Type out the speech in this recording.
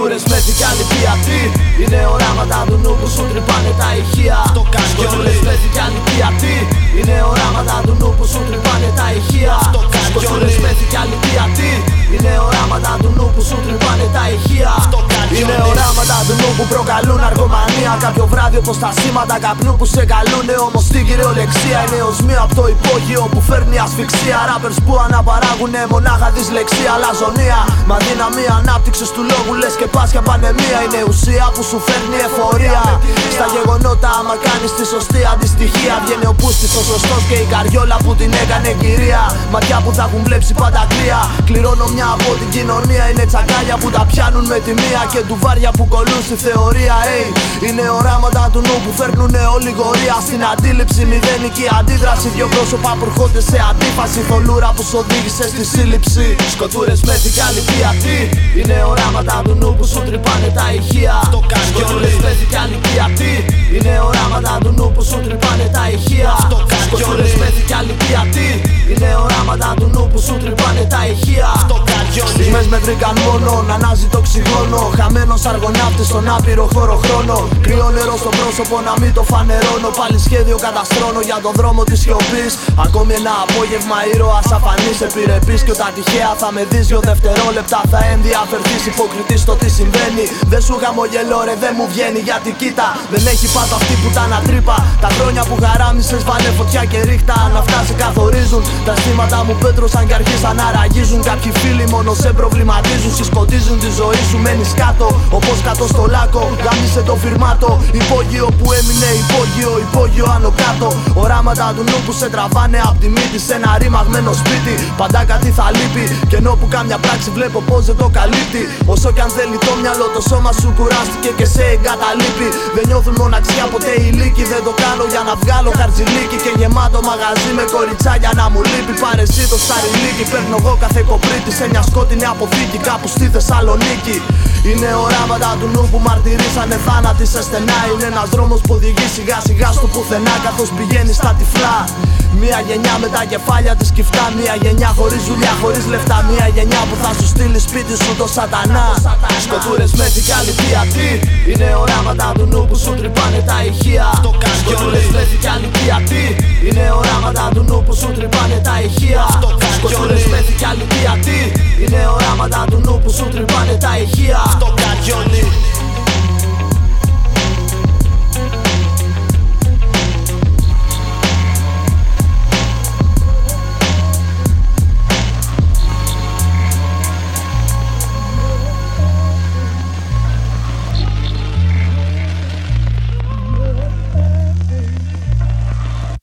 μέθη άλλη πιατή Είναι οράματα του νου που σου τρυπάνε τα ηχεία. Σκοτούρες μέθη κι άλλη πιατή Είναι οράματα του νου που σου τρυπάνε τα ηχεία. Σκοτούρες μέθη κι άλλη πιατή Είναι οράματα του νου που σου τρυπάνε τα ηχεία. Είναι οράματα του νου που προκαλούν αργομανία Κάποιο βράδυ όπως τα σήματα καπνού που σε καλούνε. Όμως στην κυριολεξία είναι ως μία από το υπόγειο που φέρνει ασφυξία. Rappers που αναπαράγουνε μονάχα δυσλεξία Λαζονία Μα δύναμη ανάπτυξης του λόγου λες και πας για πανεμία. Είναι ουσία που σου φέρνει εφορία. Στα γεγονότα, άμα κάνεις τη σωστή αντιστοιχεία. Βγαίνει ο πούστης ο σωστός και η καριόλα που την έκανε κυρία. Ματιά που θα έχουν βλέψει πάντα κρύα. Κληρώνω μια από την κοινωνία. Είναι τσακάλια που τα πιάνουν με τη μία και του βάρια που κολλούν στη θεωρία. Hey, είναι οράματα του νου που φέρνουν όλη γορία στην αντίληψη. Μηδενική αντίδραση. Δυο πρόσωπα που έρχονται σε αντίφαση. Θολούρα που σου οδήγησε στη σύλληψη. Σκοτούρες με την καλή τι Είναι οράματα του νου που σου τρυπάνε τα ηχεία Το Σκοτούλες πέφτει κι άλλη τι Είναι οράματα του νου που σου τρυπάνε τα ηχεία βρήκαν μόνο να ανάζει το οξυγόνο Χαμένος αργοναύτης στον άπειρο χώρο χρόνο Κρυό νερό στο πρόσωπο να μην το φανερώνω Πάλι σχέδιο καταστρώνω για τον δρόμο της σιωπής Ακόμη ένα απόγευμα ήρωας αφανής επιρρεπής Και όταν τυχαία θα με δεις δυο δευτερόλεπτα θα ενδιαφερθείς υποκριτής στο τι συμβαίνει. Δεν σου χαμογελώ, ρε, δεν μου βγαίνει γιατί κοίτα. Δεν έχει πάντα αυτή που τα ανατρύπα. Τα χρόνια που χαράμισε, βάλε φωτιά και ρίχτα. Να φτάσει καθορίζουν. Τα στήματα μου πέτρωσαν και αρχίσαν να ραγίζουν. Κάποιοι φίλοι μόνο σε προβληματίζουν. Συσκοτίζουν τη ζωή σου, μένεις κάτω. Όπως κάτω στο λάκκο, γάμισε το φυρμάτο. Υπόγειο που έμεινε υπόγειο, υπόγειο άνω κάτω. Οράματα του νου που σε τραβάνε απ' τη μύτη σε ένα ρημαγμένο σπίτι. Παντά κάτι θα λείπει. Και ενώ που κάμια πράξη βλέπω πώς δεν το καλύπτει. Όσο κι αν θέλει το μυαλό, το σώμα σου κουράστηκε και σε εγκαταλείπει. Δεν νιώθουν μοναξιά ποτέ οι λύκοι. Δεν το κάνω για να βγάλω χαρτζηλίκι. Και γεμάτο μαγαζί με κοριτσάκια να μου λείπει. Πάρε εσύ το σταριλίκι. Παίρνω εγώ κάθε κοπρίτη σε μια σκότεινη αποθήκη κάπου στη Θεσσαλονίκη. Είναι οράματα του νου που μαρτυρήσανε θάνατοι σε στενά. Είναι ένας δρόμος που οδηγεί σιγά σιγά στο πουθενά καθώς πηγαίνει στα τυφλά. Μια γενιά με τα κεφάλια της κυφτά. Μια γενιά χωρίς δουλειά, χωρίς λεφτά. Μια γενιά που θα σου στείλει σπίτι σου το σατανά. Σκοτούρες με την καλή τι; Είναι οράματα του νου που σου τρυπάνε τα ηχεία. Σκοτούρες με την καλή τι; Είναι οράματα του νου που σου τρυπάνε τα ηχεία. Σκοτούρες με την καλή τι; Είναι οράματα του νου που σου τρυπάνε τα ηχεία.